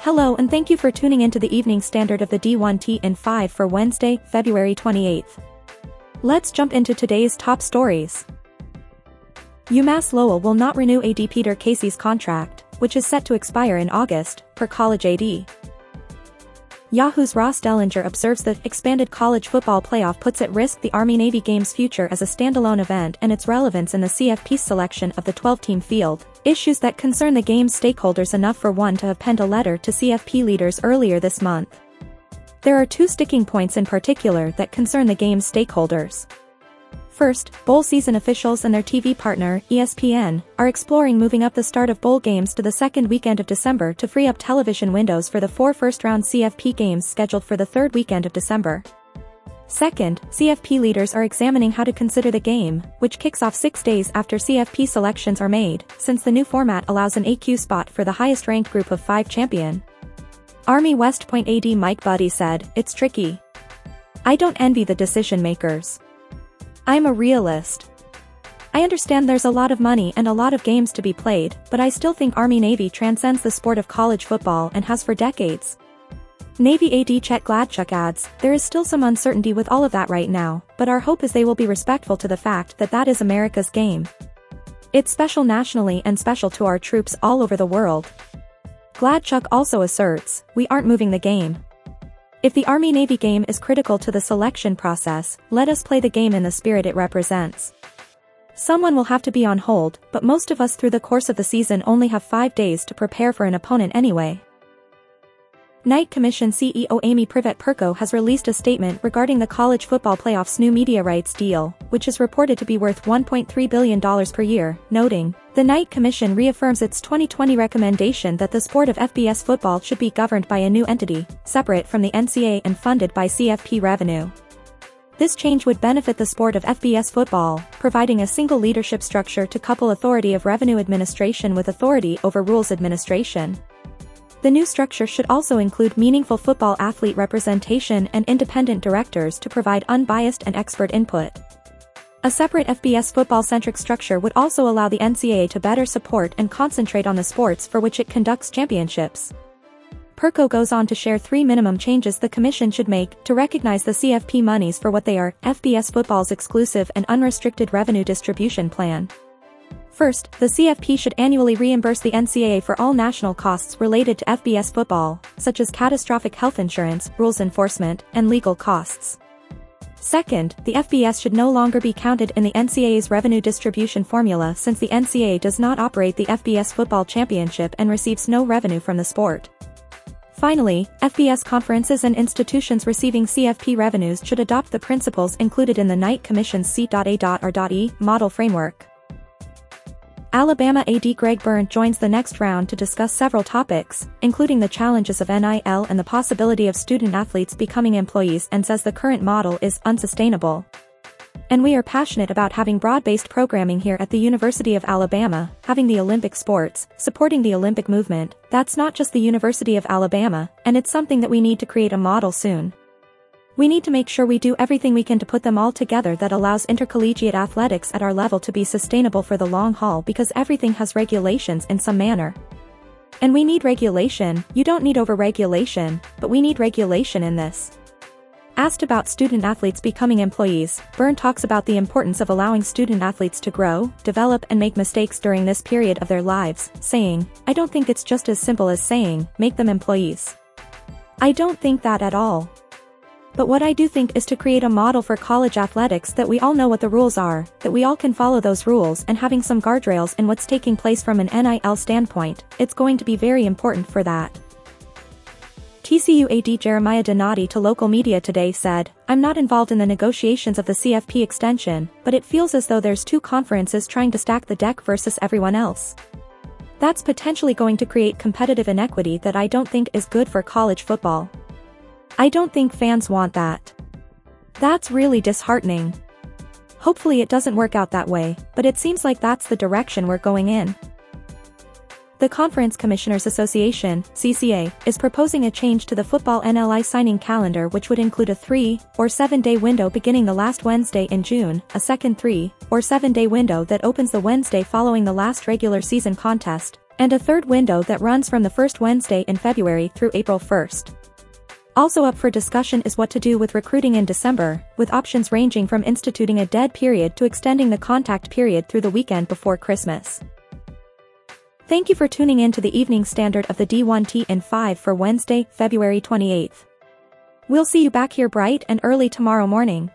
Hello and thank you for tuning into the evening standard of the D1T in 5 for Wednesday, February 28th. Let's jump into today's top stories. UMass Lowell will not renew AD Peter Casey's contract, which is set to expire in August, per College AD. Yahoo's Ross Dellenger observes that expanded college football playoff puts at risk the Army-Navy Games' future as a standalone event and its relevance in the CFP selection of the 12-team field, issues that concern the game's stakeholders enough for one to have penned a letter to CFP leaders earlier this month. There are two sticking points in particular that concern the game's stakeholders. First, bowl season officials and their TV partner, ESPN, are exploring moving up the start of bowl games to the second weekend of December to free up television windows for the four first-round CFP games scheduled for the third weekend of December. Second, CFP leaders are examining how to consider the game, which kicks off six days after CFP selections are made, since the new format allows an AQ spot for the highest-ranked group of five champion. Army West Point AD Mike Buddie said, It's tricky. I don't envy the decision makers. I'm a realist. I understand there's a lot of money and a lot of games to be played, but I still think Army-Navy transcends the sport of college football and has for decades. Navy AD Chet Gladchuk adds, there is still some uncertainty with all of that right now, but our hope is they will be respectful to the fact that that is America's game. It's special nationally and special to our troops all over the world. Gladchuk also asserts, we aren't moving the game. If the Army-Navy game is critical to the selection process, let us play the game in the spirit it represents. Someone will have to be on hold, but most of us through the course of the season only have five days to prepare for an opponent anyway. Knight Commission CEO Amy Privette Perko has released a statement regarding the college football playoff's new media rights deal, which is reported to be worth $1.3 billion per year, noting, the Knight Commission reaffirms its 2020 recommendation that the sport of FBS football should be governed by a new entity, separate from the NCAA and funded by CFP revenue. This change would benefit the sport of FBS football, providing a single leadership structure to couple authority of revenue administration with authority over rules administration. The new structure should also include meaningful football athlete representation and independent directors to provide unbiased and expert input. A separate FBS football-centric structure would also allow the NCAA to better support and concentrate on the sports for which it conducts championships. Perko goes on to share three minimum changes the Commission should make to recognize the CFP monies for what they are, FBS football's exclusive and unrestricted revenue distribution plan. First, the CFP should annually reimburse the NCAA for all national costs related to FBS football, such as catastrophic health insurance, rules enforcement, and legal costs. Second, the FBS should no longer be counted in the NCAA's revenue distribution formula since the NCAA does not operate the FBS football championship and receives no revenue from the sport. Finally, FBS conferences and institutions receiving CFP revenues should adopt the principles included in the Knight Commission's C.A.R.E model framework. Alabama AD Greg Byrne joins the next round to discuss several topics, including the challenges of NIL and the possibility of student athletes becoming employees and says the current model is unsustainable. And we are passionate about having broad-based programming here at the University of Alabama, having the Olympic sports, supporting the Olympic movement, that's not just the University of Alabama, and it's something that we need to create a model soon. We need to make sure we do everything we can to put them all together that allows intercollegiate athletics at our level to be sustainable for the long haul because everything has regulations in some manner. And we need regulation, you don't need over-regulation, but we need regulation in this. Asked about student athletes becoming employees, Byrne talks about the importance of allowing student athletes to grow, develop and make mistakes during this period of their lives, saying, I don't think it's just as simple as saying, make them employees. I don't think that at all. But what I do think is to create a model for college athletics that we all know what the rules are, that we all can follow those rules and having some guardrails in what's taking place from an NIL standpoint, it's going to be very important for that. TCU AD Jeremiah Donati to local media today said, I'm not involved in the negotiations of the CFP extension, but it feels as though there's two conferences trying to stack the deck versus everyone else. That's potentially going to create competitive inequity that I don't think is good for college football. I don't think fans want that. That's really disheartening. Hopefully it doesn't work out that way, but it seems like that's the direction we're going in. The Conference Commissioners Association, CCA, is proposing a change to the football NLI signing calendar which would include a 3 or 7 day window beginning the last Wednesday in June, a second 3 or 7 day window that opens the Wednesday following the last regular season contest, And a third window that runs from the first Wednesday in February through April 1st. Also up for discussion is what to do with recruiting in December, with options ranging from instituting a dead period to extending the contact period through the weekend before Christmas. Thank you for tuning in to the evening standard of the D1T in 5 for Wednesday, February 28th. We'll see you back here bright and early tomorrow morning.